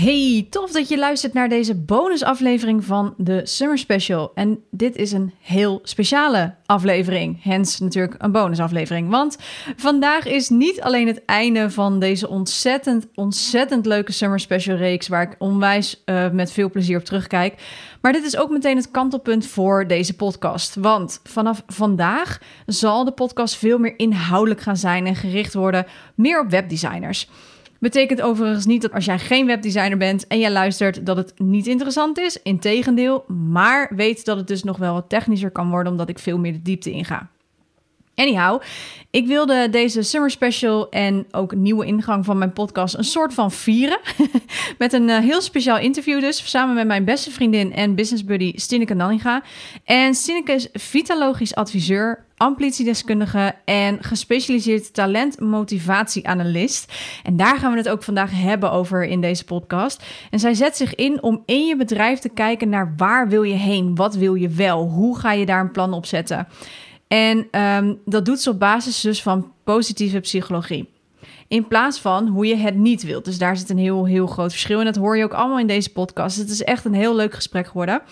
Hey, tof dat je luistert naar deze bonusaflevering van de Summer Special. En dit is een heel speciale aflevering, hens natuurlijk een bonusaflevering. Want vandaag is niet alleen het einde van deze ontzettend, ontzettend leuke Summer Special reeks, waar ik onwijs uh, met veel plezier op terugkijk. Maar dit is ook meteen het kantelpunt voor deze podcast. Want vanaf vandaag zal de podcast veel meer inhoudelijk gaan zijn en gericht worden meer op webdesigners. Betekent overigens niet dat als jij geen webdesigner bent en jij luistert dat het niet interessant is. Integendeel, maar weet dat het dus nog wel wat technischer kan worden omdat ik veel meer de diepte inga. Anyhow, ik wilde deze Summer Special en ook nieuwe ingang van mijn podcast een soort van vieren. met een uh, heel speciaal interview dus, samen met mijn beste vriendin en business buddy Stineke Nanninga. En Stineke is vitalogisch adviseur, amplitiedeskundige en gespecialiseerd talentmotivatieanalist. En daar gaan we het ook vandaag hebben over in deze podcast. En zij zet zich in om in je bedrijf te kijken naar waar wil je heen? Wat wil je wel? Hoe ga je daar een plan op zetten? En um, dat doet ze op basis dus van positieve psychologie. In plaats van hoe je het niet wilt. Dus daar zit een heel, heel groot verschil. En dat hoor je ook allemaal in deze podcast. Het is echt een heel leuk gesprek geworden.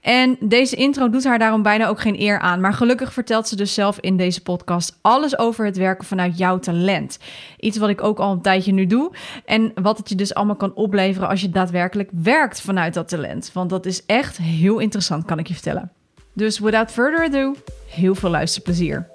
En deze intro doet haar daarom bijna ook geen eer aan. Maar gelukkig vertelt ze dus zelf in deze podcast alles over het werken vanuit jouw talent. Iets wat ik ook al een tijdje nu doe. En wat het je dus allemaal kan opleveren als je daadwerkelijk werkt vanuit dat talent. Want dat is echt heel interessant, kan ik je vertellen. Dus without further ado, heel veel luisterplezier.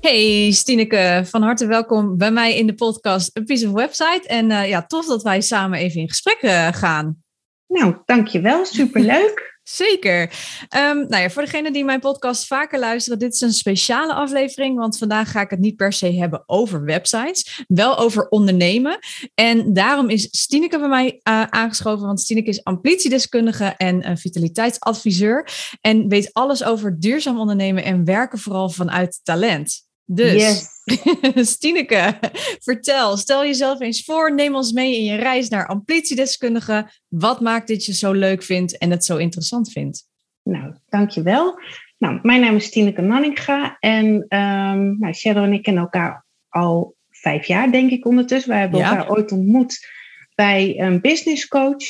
Hey Stineke, van harte welkom bij mij in de podcast A Piece of Website. En uh, ja, tof dat wij samen even in gesprek uh, gaan. Nou, dankjewel. Superleuk. Zeker. Um, nou ja, voor degenen die mijn podcast vaker luisteren, dit is een speciale aflevering, want vandaag ga ik het niet per se hebben over websites, wel over ondernemen. En daarom is Stineke bij mij uh, aangeschoven, want Stineke is amplitiedeskundige en vitaliteitsadviseur en weet alles over duurzaam ondernemen en werken vooral vanuit talent. Dus, yes. Stineke, vertel, stel jezelf eens voor, neem ons mee in je reis naar amplitiedeskundige. Wat maakt dit je zo leuk vindt en het zo interessant vindt? Nou, dankjewel. Nou, mijn naam is Tineke Nanninga en um, nou, Shadow en ik kennen elkaar al vijf jaar, denk ik ondertussen. Wij hebben elkaar ooit ontmoet bij een business coach.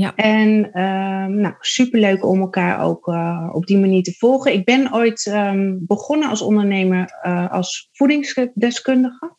Ja. En um, nou, superleuk om elkaar ook uh, op die manier te volgen. Ik ben ooit um, begonnen als ondernemer uh, als voedingsdeskundige.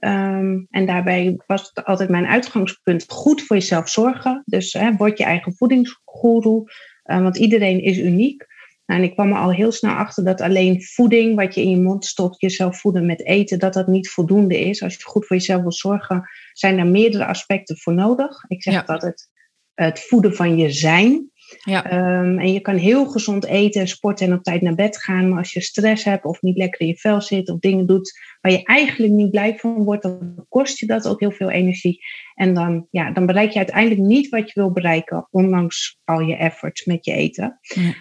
Um, en daarbij was het altijd mijn uitgangspunt goed voor jezelf zorgen. Dus hè, word je eigen voedingsgoeroe, uh, want iedereen is uniek. Nou, en ik kwam er al heel snel achter dat alleen voeding, wat je in je mond stopt, jezelf voeden met eten, dat dat niet voldoende is. Als je goed voor jezelf wil zorgen, zijn er meerdere aspecten voor nodig. Ik zeg ja. altijd, het voeden van je zijn. Ja. Um, en je kan heel gezond eten, sporten en op tijd naar bed gaan. Maar als je stress hebt of niet lekker in je vel zit of dingen doet waar je eigenlijk niet blij van wordt, dan kost je dat ook heel veel energie. En dan, ja, dan bereik je uiteindelijk niet wat je wil bereiken, ondanks al je efforts met je eten. Ja.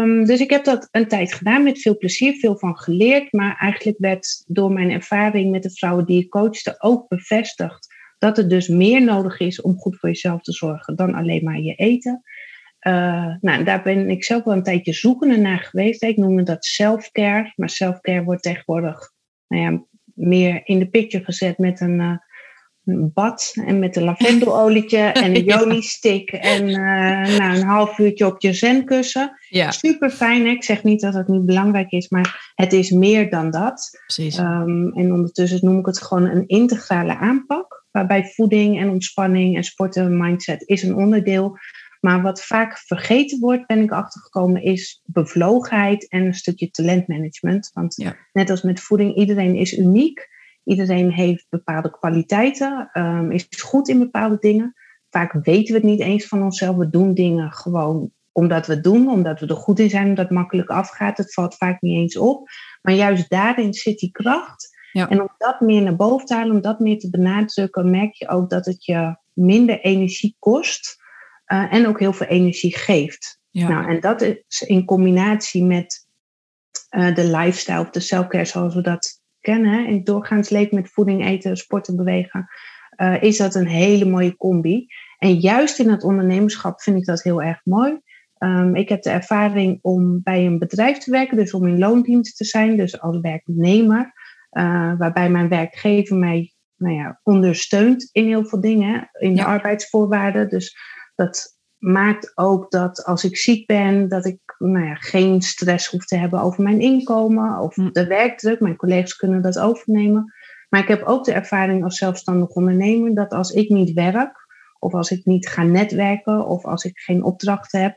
Um, dus ik heb dat een tijd gedaan met veel plezier, veel van geleerd. Maar eigenlijk werd door mijn ervaring met de vrouwen die ik coachte ook bevestigd dat er dus meer nodig is om goed voor jezelf te zorgen dan alleen maar je eten. Uh, nou, daar ben ik zelf wel een tijdje zoekende naar geweest. Ik noemde dat self-care, maar self-care wordt tegenwoordig nou ja, meer in de picture gezet met een, uh, een bad en met een lavendelolietje en een yoni-stick en uh, nou, een half uurtje op je zenkussen. Ja. Super fijn. Ik zeg niet dat het niet belangrijk is, maar het is meer dan dat. Precies. Um, en ondertussen noem ik het gewoon een integrale aanpak waarbij voeding en ontspanning en sporten en mindset is een onderdeel. Maar wat vaak vergeten wordt, ben ik achtergekomen, is bevlogenheid en een stukje talentmanagement. Want net als met voeding, iedereen is uniek. Iedereen heeft bepaalde kwaliteiten, um, is goed in bepaalde dingen. Vaak weten we het niet eens van onszelf. We doen dingen gewoon omdat we het doen, omdat we er goed in zijn, omdat het makkelijk afgaat. Het valt vaak niet eens op. Maar juist daarin zit die kracht Ja. En om dat meer naar boven te halen, om dat meer te benadrukken, merk je ook dat het je minder energie kost uh, en ook heel veel energie geeft. Ja. Nou, en dat is in combinatie met uh, de lifestyle of de selfcare zoals we dat kennen, hè, in het doorgaans leven met voeding, eten, sporten, bewegen, uh, is dat een hele mooie combi. En juist in het ondernemerschap vind ik dat heel erg mooi. Um, ik heb de ervaring om bij een bedrijf te werken, dus om in loondienst te zijn, dus als werknemer, uh, waarbij mijn werkgever mij nou ja, ondersteunt in heel veel dingen, in de arbeidsvoorwaarden. Dus dat maakt ook dat als ik ziek ben, dat ik nou ja, geen stress hoef te hebben over mijn inkomen of hm. de werkdruk. Mijn collega's kunnen dat overnemen. Maar ik heb ook de ervaring als zelfstandig ondernemer dat als ik niet werk, of als ik niet ga netwerken, of als ik geen opdrachten heb,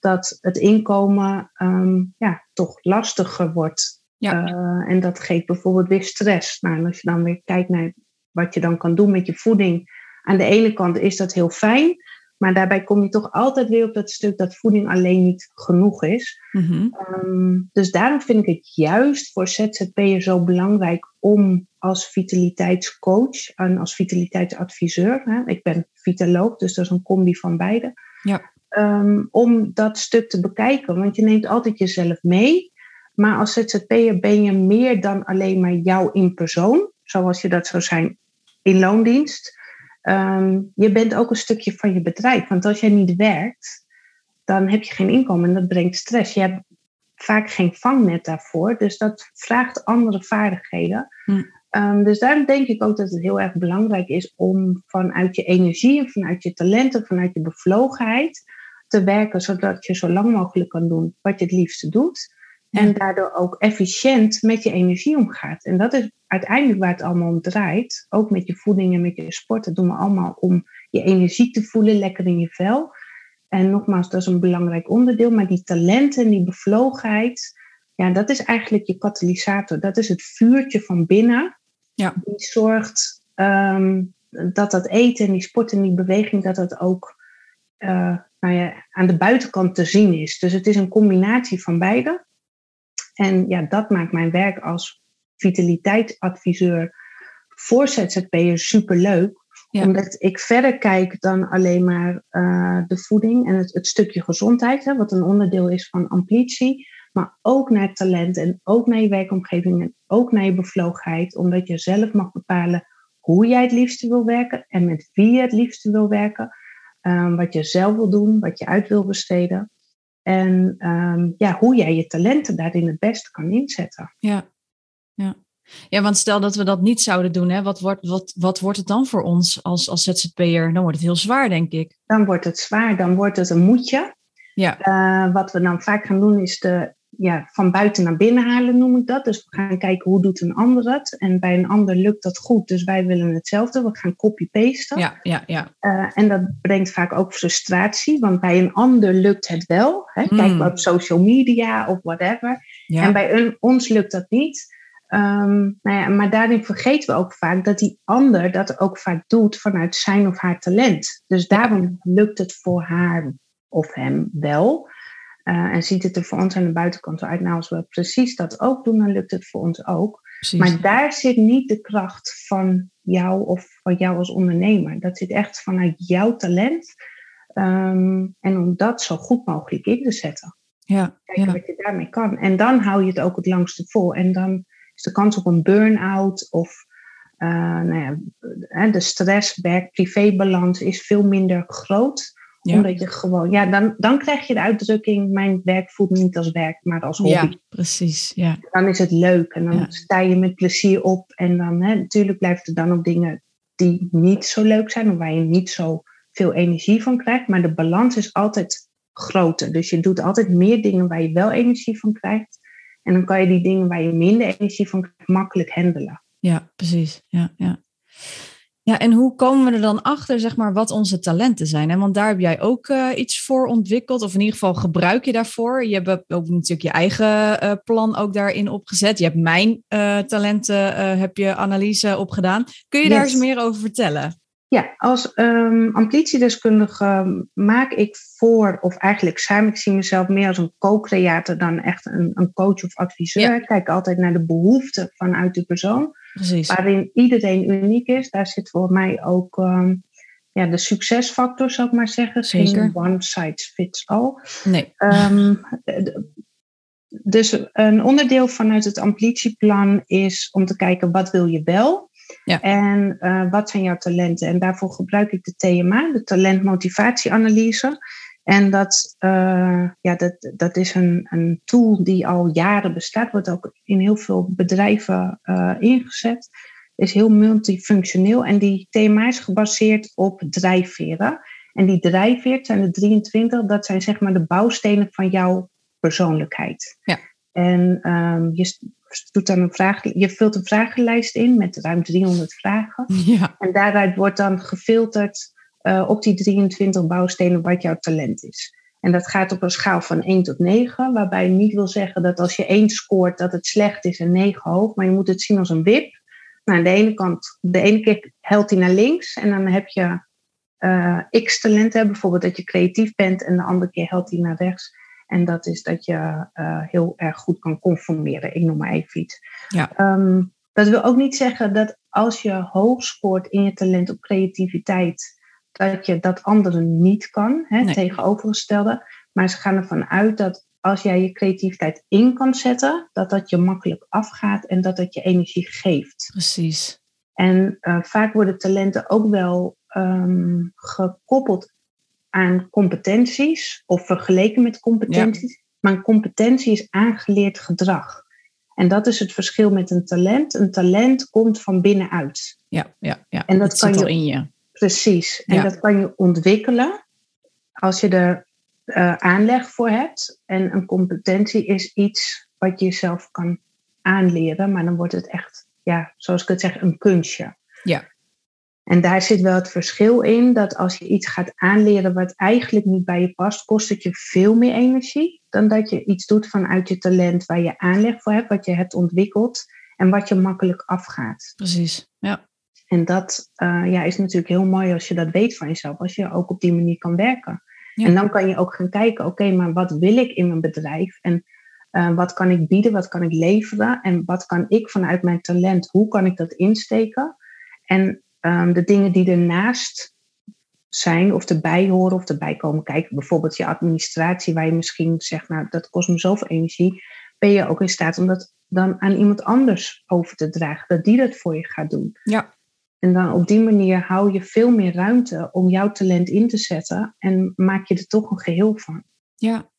dat het inkomen um, ja, toch lastiger wordt. Ja. Uh, en dat geeft bijvoorbeeld weer stress. Nou, en als je dan weer kijkt naar wat je dan kan doen met je voeding. Aan de ene kant is dat heel fijn. Maar daarbij kom je toch altijd weer op dat stuk dat voeding alleen niet genoeg is. Mm um, dus daarom vind ik het juist voor ZZP'er zo belangrijk om als vitaliteitscoach en als vitaliteitsadviseur, hè, ik ben vitaloog, dus dat is een combi van beide, ja. um, om dat stuk te bekijken. Want je neemt altijd jezelf mee, maar als ZZP'er ben je meer dan alleen maar jou in persoon, zoals je dat zou zijn in loondienst. Um, je bent ook een stukje van je bedrijf. Want als jij niet werkt, dan heb je geen inkomen en dat brengt stress. Je hebt vaak geen vangnet daarvoor, dus dat vraagt andere vaardigheden. Hm. Um, dus daarom denk ik ook dat het heel erg belangrijk is om vanuit je energie en vanuit je talenten, vanuit je bevlogenheid te werken, zodat je zo lang mogelijk kan doen wat je het liefste doet. En daardoor ook efficiënt met je energie omgaat. En dat is uiteindelijk waar het allemaal om draait. Ook met je voeding en met je sport. Dat doen we allemaal om je energie te voelen, lekker in je vel. En nogmaals, dat is een belangrijk onderdeel. Maar die talenten en die bevlogenheid, ja, dat is eigenlijk je katalysator. Dat is het vuurtje van binnen. Ja. Die zorgt um, dat dat eten en die sport en die beweging, dat dat ook uh, nou ja, aan de buitenkant te zien is. Dus het is een combinatie van beide. En ja, dat maakt mijn werk als vitaliteitsadviseur voor ZZP'ers superleuk. Ja. Omdat ik verder kijk dan alleen maar uh, de voeding en het, het stukje gezondheid, hè, wat een onderdeel is van amplitie. Maar ook naar talent en ook naar je werkomgeving en ook naar je bevlogenheid. Omdat je zelf mag bepalen hoe jij het liefste wil werken en met wie je het liefste wil werken. Um, wat je zelf wil doen, wat je uit wil besteden. En um, ja, hoe jij je talenten daarin het beste kan inzetten. Ja, ja. Ja, want stel dat we dat niet zouden doen, hè, wat, wordt, wat, wat wordt het dan voor ons als, als ZZP'er? Dan wordt het heel zwaar, denk ik. Dan wordt het zwaar, dan wordt het een moedje. Ja. Uh, wat we dan vaak gaan doen is de ja, van buiten naar binnen halen, noem ik dat. Dus we gaan kijken hoe doet een ander het. En bij een ander lukt dat goed, dus wij willen hetzelfde. We gaan copy-pasten. Ja, ja, ja. Uh, en dat brengt vaak ook frustratie, want bij een ander lukt het wel. Hè? Kijk hmm. maar op social media of whatever. Ja. En bij een, ons lukt dat niet. Um, nou ja, maar daarin vergeten we ook vaak dat die ander dat ook vaak doet vanuit zijn of haar talent. Dus daarom lukt het voor haar of hem wel. Uh, en ziet het er voor ons aan de buitenkant uit. Nou, als we precies dat ook doen, dan lukt het voor ons ook. Precies. Maar daar zit niet de kracht van jou of van jou als ondernemer. Dat zit echt vanuit jouw talent. Um, en om dat zo goed mogelijk in te zetten. Ja, Kijken ja. wat je daarmee kan. En dan hou je het ook het langste vol. En dan is de kans op een burn-out of uh, nou ja, de stress, werk-privé-balans is veel minder groot omdat je gewoon, ja, dan, dan krijg je de uitdrukking: mijn werk voelt niet als werk, maar als hobby. Ja, precies. Ja. Dan is het leuk en dan sta je met plezier op. En dan, hè, natuurlijk blijft er dan ook dingen die niet zo leuk zijn, of waar je niet zo veel energie van krijgt. Maar de balans is altijd groter. Dus je doet altijd meer dingen waar je wel energie van krijgt. En dan kan je die dingen waar je minder energie van krijgt, makkelijk handelen. Ja, precies. Ja, ja. Ja, en hoe komen we er dan achter, zeg maar, wat onze talenten zijn? En want daar heb jij ook uh, iets voor ontwikkeld, of in ieder geval gebruik je daarvoor. Je hebt ook natuurlijk je eigen uh, plan ook daarin opgezet. Je hebt mijn uh, talenten, heb je analyse opgedaan. Kun je yes. daar eens meer over vertellen? Ja, als um, amplitiedeskundige maak ik voor, of eigenlijk samen, ik zie mezelf meer als een co-creator dan echt een, een coach of adviseur. Ja. Ik kijk altijd naar de behoeften vanuit de persoon. Precies. waarin iedereen uniek is. Daar zit voor mij ook ehm, ja, de succesfactor, zou ik maar zeggen. Zeker. Geen one size fits all. Nee. Ehm, dus een onderdeel vanuit het ambitieplan is om te kijken wat wil je wel Ja. en eh, wat zijn jouw talenten. En daarvoor gebruik ik de TMA, de talentmotivatieanalyse. En dat, eh, ja, dat, dat is een, een tool die al jaren bestaat, wordt ook in heel veel bedrijven eh, ingezet. Is heel multifunctioneel en die TMA is gebaseerd op drijfveren. En die drijfveer zijn de 23, dat zijn zeg maar de bouwstenen van jouw persoonlijkheid. Ja. En ehm, je, doet dan een vraag, je vult een vragenlijst in met ruim 300 vragen. Ja. En daaruit wordt dan gefilterd uh, op die 23 bouwstenen wat jouw talent is. En dat gaat op een schaal van 1 tot 9, waarbij je niet wil zeggen dat als je 1 scoort dat het slecht is en 9 hoog, maar je moet het zien als een wip. Nou, aan de ene kant, de ene keer helpt hij naar links en dan heb je uh, x talenten, bijvoorbeeld dat je creatief bent en de andere keer helpt hij naar rechts. En dat is dat je uh, heel erg goed kan conformeren. Ik noem maar even iets. Ja. Um, dat wil ook niet zeggen dat als je hoog scoort in je talent op creativiteit, dat je dat anderen niet kan, hè, Nee. tegenovergestelde. Maar ze gaan ervan uit dat als jij je creativiteit in kan zetten, dat dat je makkelijk afgaat en dat dat je energie geeft. Precies. En uh, vaak worden talenten ook wel um, gekoppeld aan competenties of vergeleken met competenties. Maar een competentie is aangeleerd gedrag. En dat is het verschil met een talent. Een talent komt van binnenuit. Ja, ja, ja. En dat Het kan zit je- in je. Precies. En Ja. dat kan je ontwikkelen als je er eh, aanleg voor hebt. En een competentie is iets wat je zelf kan aanleren. Maar dan wordt het echt, ja, zoals ik het zeg, een kunstje. Ja. En daar zit wel het verschil in dat als je iets gaat aanleren wat eigenlijk niet bij je past, kost het je veel meer energie dan dat je iets doet vanuit je talent waar je aanleg voor hebt, wat je hebt ontwikkeld en wat je makkelijk afgaat. Precies. Ja. En dat uh, ja, is natuurlijk heel mooi als je dat weet van jezelf, als je ook op die manier kan werken. Ja. En dan kan je ook gaan kijken, oké, maar wat wil ik in mijn bedrijf? En uh, wat kan ik bieden, wat kan ik leveren? En wat kan ik vanuit mijn talent, hoe kan ik dat insteken? En um, de dingen die ernaast zijn of erbij horen of erbij komen kijken, bijvoorbeeld je administratie, waar je misschien zegt, nou, dat kost me zoveel energie, ben je ook in staat om dat dan aan iemand anders over te dragen, dat die dat voor je gaat doen. Ja. En dan op die manier hou je veel meer ruimte om jouw talent in te zetten en maak je er toch een geheel van. Ja.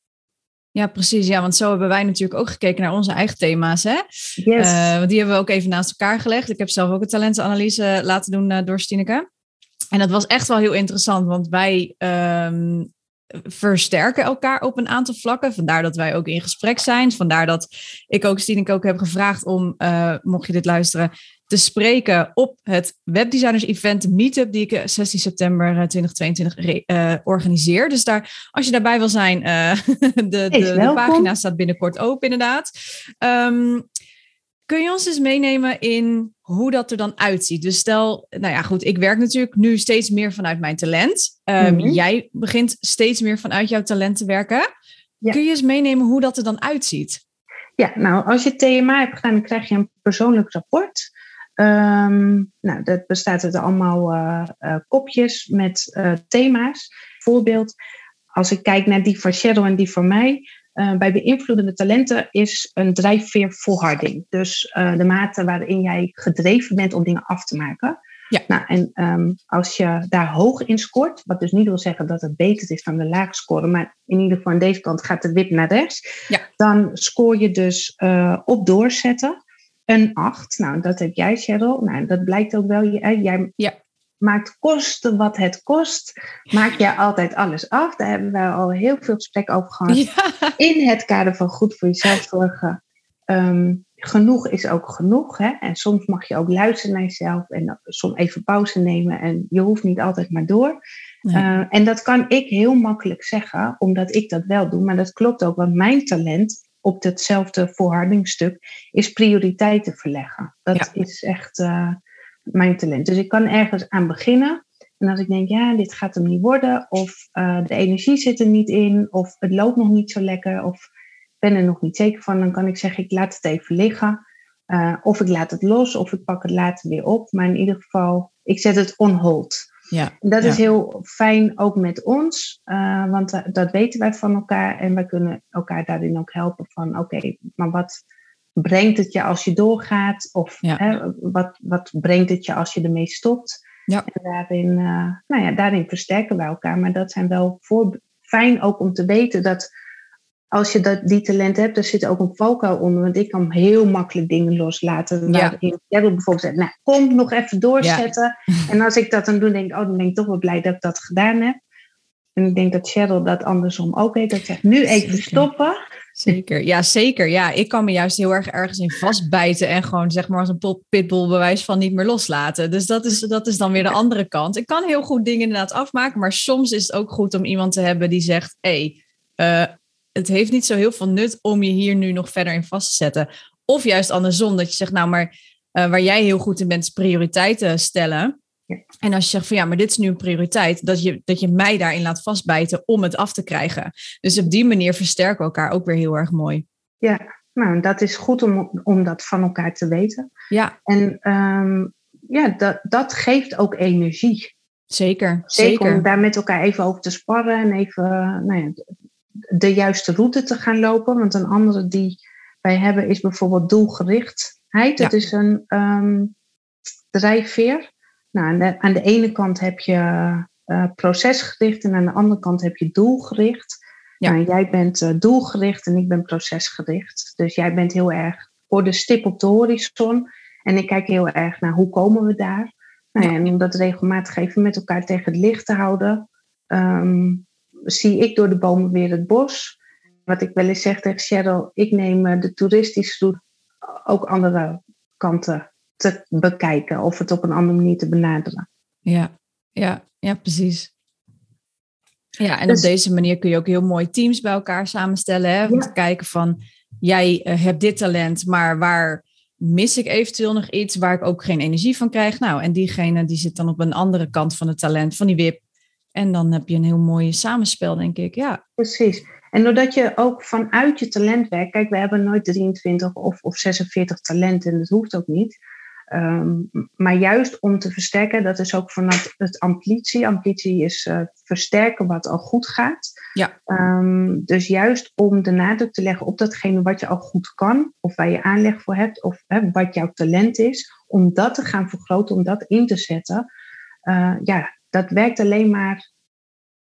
Ja, precies. Ja, want zo hebben wij natuurlijk ook gekeken naar onze eigen thema's. Hè? Yes. Uh, want die hebben we ook even naast elkaar gelegd. Ik heb zelf ook een talentenanalyse laten doen uh, door Stineke. En dat was echt wel heel interessant, want wij um, versterken elkaar op een aantal vlakken. Vandaar dat wij ook in gesprek zijn. Vandaar dat ik ook Stineke ook heb gevraagd om, uh, mocht je dit luisteren, te spreken op het Webdesigners Event Meetup die ik 16 september 2022 uh, organiseer. Dus daar, als je daarbij wil zijn, uh, de, de, de, pagina staat binnenkort open inderdaad. Um, kun je ons eens meenemen in hoe dat er dan uitziet? Dus stel, nou ja goed, ik werk natuurlijk nu steeds meer vanuit mijn talent. Um, mm -hmm. Jij begint steeds meer vanuit jouw talent te werken. Ja. Kun je eens meenemen hoe dat er dan uitziet? Ja, nou, als je TMA hebt gedaan, dan krijg je een persoonlijk rapport. Um, nou, dat bestaat uit allemaal uh, uh, kopjes met uh, thema's. Voorbeeld, als ik kijk naar die van Cheryl en die van mij. Bij beïnvloedende talenten is een drijfveer volharding. Dus de mate waarin jij gedreven bent om dingen af te maken. Ja. Nou, en um, als je daar hoog in scoort, wat dus niet wil zeggen dat het beter is dan de laag scoren, maar in ieder geval aan deze kant gaat de wip naar rechts, ja. dan scoor je dus op doorzetten een 8. Nou, dat heb jij, Cheryl. Nou, dat blijkt ook wel. Jij ja. Maakt kosten wat het kost. Maak jij altijd alles af. Daar hebben we al heel veel gesprek over gehad. Ja. In het kader van goed voor jezelf zorgen. Um, genoeg is ook genoeg. Hè? En soms mag je ook luisteren naar jezelf. En soms even pauze nemen. En je hoeft niet altijd maar door. Nee. Uh, en dat kan ik heel makkelijk zeggen. Omdat ik dat wel doe. Maar dat klopt ook. Want mijn talent op datzelfde volhardingsstuk, is prioriteiten verleggen. Dat Ja. is echt uh, mijn talent. Dus ik kan ergens aan beginnen. En als ik denk, ja, dit gaat hem niet worden, of uh, de energie zit er niet in, of het loopt nog niet zo lekker, of ik ben er nog niet zeker van, dan kan ik zeggen, ik laat het even liggen. Uh, of ik laat het los of ik pak het later weer op. Maar in ieder geval, ik zet het on hold. Ja, en dat is heel fijn ook met ons, uh, want dat weten wij van elkaar en wij kunnen elkaar daarin ook helpen van oké, maar wat brengt het je als je doorgaat? Of Ja. hè, wat, wat brengt het je als je ermee stopt? Ja. En daarin, eh, nou ja, daarin versterken wij elkaar. Maar dat zijn wel voor, fijn ook om te weten dat als je dat, die talent hebt, er zit ook een valkuil onder. Want ik kan heel makkelijk dingen loslaten. Ja. Waarin jij wil bijvoorbeeld zeggen, nou, kom nog even doorzetten. En als ik dat dan doe, denk ik, oh, dan ben ik toch wel blij dat ik dat gedaan heb. En ik denk dat Cheryl dat andersom ook heeft. Dat zegt, nu even stoppen. Zeker, ja zeker. Ja, ik kan me juist heel erg ergens in vastbijten en gewoon zeg maar als een pitbull bewijs van niet meer loslaten. Dus dat is, dat is dan weer de andere kant. Ik kan heel goed dingen inderdaad afmaken, maar soms is het ook goed om iemand te hebben die zegt, hé, hey, eh, het heeft niet zo heel veel nut om je hier nu nog verder in vast te zetten. Of juist andersom, dat je zegt, nou maar eh, waar jij heel goed in bent, is prioriteiten stellen. Ja. En als je zegt van ja, maar dit is nu een prioriteit, dat je, dat je mij daarin laat vastbijten om het af te krijgen. Dus op die manier versterken we elkaar ook weer heel erg mooi. Ja, nou, dat is goed om, om dat van elkaar te weten. Ja, En ehm, ja, dat, dat geeft ook energie. zeker. Zeker, Zeker. om daar met elkaar even over te sparren en even nou ja, de juiste route te gaan lopen. Want een andere die wij hebben is bijvoorbeeld doelgerichtheid. Het Ja. is een ehm, drijfveer. Nou, aan, de, aan de ene kant heb je eh, procesgericht en aan de andere kant heb je doelgericht. Ja. Nou, jij bent eh, doelgericht en ik ben procesgericht. Dus jij bent heel erg voor de stip op de horizon. En ik kijk heel erg naar hoe komen we daar. Nou ja, en om dat regelmatig even met elkaar tegen het licht te houden, ehm, zie ik door de bomen weer het bos. Wat ik wel eens zeg tegen Cheryl, ik neem eh, de toeristische route ook andere kanten te bekijken of het op een andere manier te benaderen. Ja, ja, ja, precies. Ja, en Dus- op deze manier kun je ook heel mooi teams bij elkaar samenstellen. Hè? Om Ja. te kijken van, jij eh, hebt dit talent, maar waar mis ik eventueel nog iets waar ik ook geen energie van krijg? Nou, en diegene die zit dan op een andere kant van het talent, van die wip. En dan heb je een heel mooi samenspel, denk ik. Ja, Precies. En doordat je ook vanuit je talent werkt, kijk, we hebben nooit 23 of, of 46 talenten en dat hoeft ook niet. Ehm, maar juist om te versterken, dat is ook vanuit het ambitie. Ambitie is eh, versterken wat al goed gaat. Ja. Ehm, dus juist om de nadruk te leggen op datgene wat je al goed kan, of waar je aanleg voor hebt, of hè, wat jouw talent is, om dat te gaan vergroten, om dat in te zetten. Eh, ja, dat werkt alleen maar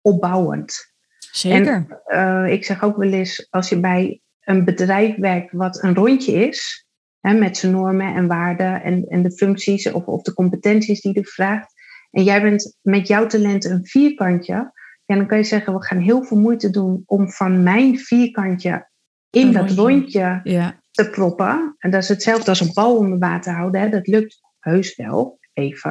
opbouwend. zeker. Eh, ik zeg ook wel eens, als je bij een bedrijf werkt wat een rondje is, hè, met zijn normen en waarden en, en de functies of, of de competenties die je vraagt, en jij bent met jouw talent een vierkantje, ja, dan kan je zeggen, we gaan heel veel moeite doen om van mijn vierkantje in Een dat rondje. rondje ja, te proppen. En dat is hetzelfde als een bal onder water houden. Hè. Dat lukt heus wel, even.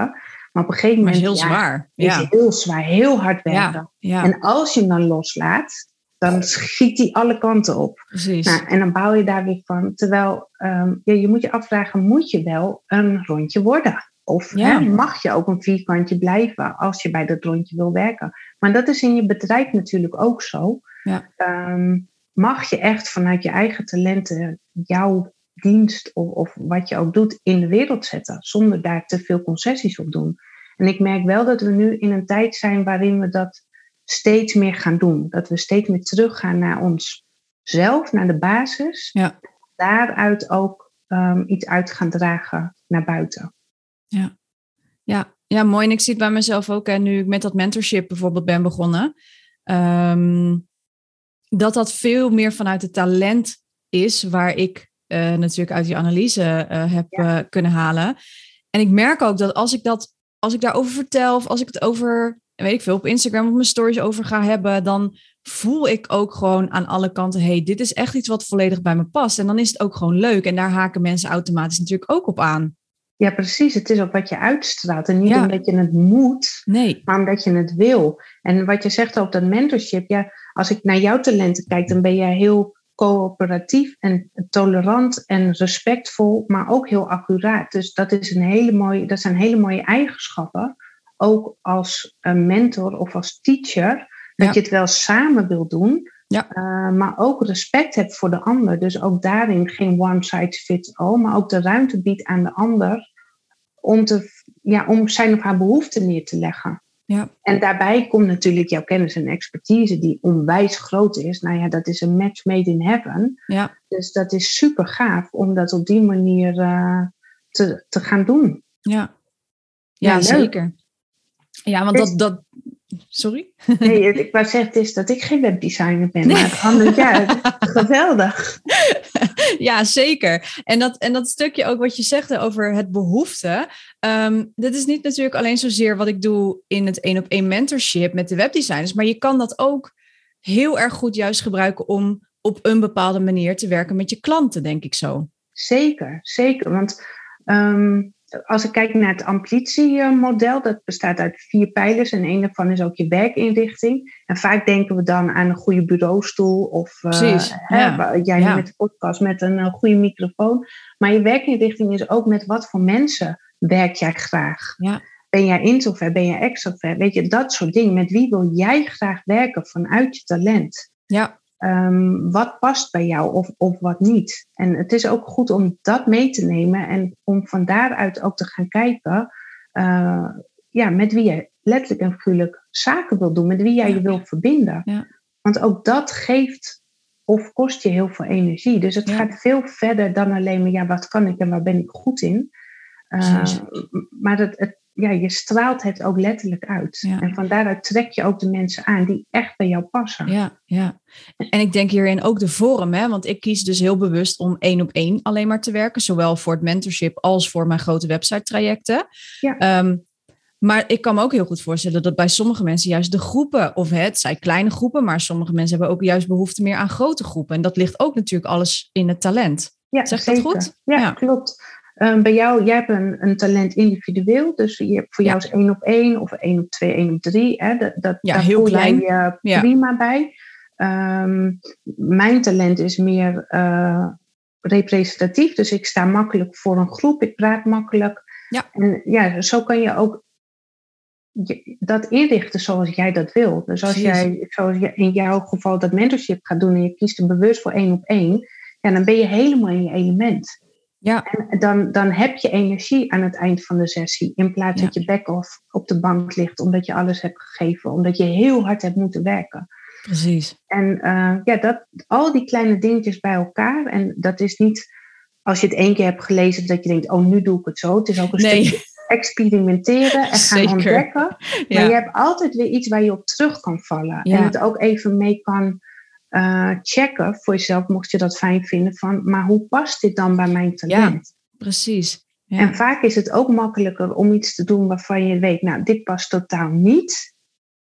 Maar op een gegeven maar is moment heel ja, zwaar. is Ja, heel zwaar, heel hard werken. En als je hem dan loslaat, dan schiet die alle kanten op. precies. Nou, en dan bouw je daar weer van. Terwijl ehm, ja, je moet je afvragen, moet je wel een rondje worden? Of Ja. hè, mag je ook een vierkantje blijven als je bij dat rondje wil werken? Maar dat is in je bedrijf natuurlijk ook zo. Ja. Ehm, mag je echt vanuit je eigen talenten jouw dienst of, of wat je ook doet in de wereld zetten, zonder daar te veel concessies op doen? En ik merk wel dat we nu in een tijd zijn waarin we dat steeds meer gaan doen. Dat we steeds meer teruggaan naar onszelf, naar de basis. Ja. Daaruit ook ehm, iets uit gaan dragen naar buiten. Ja, ja, mooi. En ik zie het bij mezelf ook. En nu ik met dat mentorship bijvoorbeeld ben begonnen. ehm, dat dat veel meer vanuit het talent is waar ik eh, natuurlijk uit die analyse eh, heb Ja. eh, kunnen halen. En ik merk ook dat als ik dat, als ik daarover vertel, of als ik het over, weet ik veel, op Instagram of mijn stories over ga hebben, dan voel ik ook gewoon aan alle kanten, hey, dit is echt iets wat volledig bij me past. En dan is het ook gewoon leuk. En daar haken mensen automatisch natuurlijk ook op aan. Ja, precies. Het is ook wat je uitstraalt. En niet Ja. omdat je het moet, Nee. maar omdat je het wil. En wat je zegt op dat mentorship, ja, als ik naar jouw talenten kijk, dan ben jij heel coöperatief en tolerant en respectvol, maar ook heel accuraat. Dus dat, is een hele mooie, dat zijn hele mooie eigenschappen. Ook als een mentor of als teacher, dat Ja. je het wel samen wil doen, Ja. Uh, maar ook respect hebt voor de ander. Dus ook daarin geen one size fits all, maar ook de ruimte biedt aan de ander om, te, ja, om zijn of haar behoeften neer te leggen. Ja. En daarbij komt natuurlijk jouw kennis en expertise, die onwijs groot is. Nou ja, dat is een match made in heaven. Ja. Dus dat is super gaaf om dat op die manier uh, te, te gaan doen. Ja, ja, ja zeker. Ja, want dat, dat. Sorry? Nee, ik wou zeggen, het is dat ik geen webdesigner ben, maar het ja, geweldig. Ja, zeker. En dat, en dat stukje ook wat je zegt over het behoefte. Um, dat is niet natuurlijk alleen zozeer wat ik doe in het één op één mentorship met de webdesigners, maar je kan dat ook heel erg goed juist gebruiken om op een bepaalde manier te werken met je klanten, denk ik zo. Zeker, zeker. Want um, als ik kijk naar het ambitiemodel, dat bestaat uit vier pijlers en een daarvan is ook je werkinrichting. En vaak denken we dan aan een goede bureaustoel of Precies, hè, ja. jij Ja. met de podcast met een eh, goede microfoon. Maar je werkinrichting is ook met wat voor mensen werk jij graag. Ja. Ben jij introvert, ben jij extrovert? Weet je, dat soort dingen. Met wie wil jij graag werken vanuit je talent? Ja, Ehm, wat past bij jou of, of wat niet. En het is ook goed om dat mee te nemen en om van daaruit ook te gaan kijken eh, ja, met wie je letterlijk en figuurlijk zaken wil doen, met wie jij je wil verbinden. Ja. Want ook dat geeft of kost je heel veel energie. Dus het Ja. gaat veel verder dan alleen maar, ja, wat kan ik en waar ben ik goed in. Eh, Precies. maar het, het, ja, je straalt het ook letterlijk uit. Ja. En van daaruit trek je ook de mensen aan die echt bij jou passen. ja, ja. En ik denk hierin ook de vorm, hè? want ik kies dus heel bewust om één op één alleen maar te werken, zowel voor het mentorship als voor mijn grote website trajecten. Ja. Ehm, maar ik kan me ook heel goed voorstellen dat bij sommige mensen juist de groepen, of het zijn kleine groepen, maar sommige mensen hebben ook juist behoefte meer aan grote groepen. En dat ligt ook natuurlijk alles in het talent. Ja, Zeg ik dat goed? Ja, Ja. klopt. Ehm, bij jou, jij hebt een, een talent individueel. Dus je hebt voor Ja. jou is één op één of één op twee, één op drie. Hè, dat, dat, Ja, daar heel voel klein. jij je Ja. prima bij. Ehm, mijn talent is meer eh, representatief. Dus ik sta makkelijk voor een groep. Ik praat makkelijk. Ja. En ja, zo kan je ook dat inrichten zoals jij dat wil. Dus als Precies. jij, zoals je in jouw geval dat mentorship gaat doen en je kiest er bewust voor één op één, ja, dan ben je helemaal in je element. Ja, En dan, dan heb je energie aan het eind van de sessie. In plaats Ja. dat je back-off op de bank ligt omdat je alles hebt gegeven, omdat je heel hard hebt moeten werken. precies. En eh, ja, dat, al die kleine dingetjes bij elkaar. En dat is niet als je het één keer hebt gelezen dat je denkt, oh nu doe ik het zo. Het is ook een Nee. stukje experimenteren en gaan Zeker. ontdekken. Ja. Maar je hebt altijd weer iets waar je op terug kan vallen. Ja. En het ook even mee kan eh, checken voor jezelf, mocht je dat fijn vinden. Van, maar hoe past dit dan bij mijn talent? Precies. Ja. En vaak is het ook makkelijker om iets te doen waarvan je weet, nou, dit past totaal niet.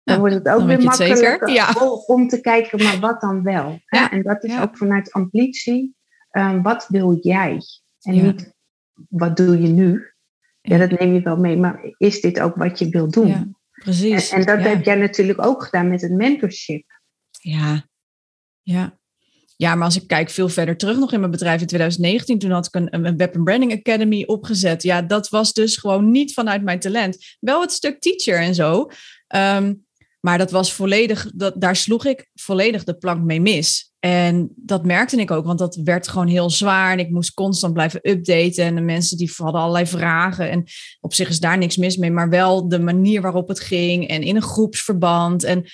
Dan Ja, wordt het ook weer makkelijker ja. om, te kijken, maar wat dan wel? hè? En dat is ook vanuit ambitie. eh, wat wil jij? En niet, wat doe je nu? Ja, dat neem je wel mee, maar is dit ook wat je wil doen? Ja, En, precies. en dat heb jij natuurlijk ook gedaan met het mentorship. Ja, ja. Ja, maar als ik kijk veel verder terug nog in mijn bedrijf in 2019, toen had ik een, een Web Branding Academy opgezet. Ja, dat was dus gewoon niet vanuit mijn talent. Wel het stuk teacher en zo. Ehm, maar dat was volledig, dat, daar sloeg ik volledig de plank mee mis. En dat merkte ik ook, want dat werd gewoon heel zwaar. En ik moest constant blijven updaten. En de mensen die hadden allerlei vragen. En op zich is daar niks mis mee, maar wel de manier waarop het ging. En in een groepsverband. En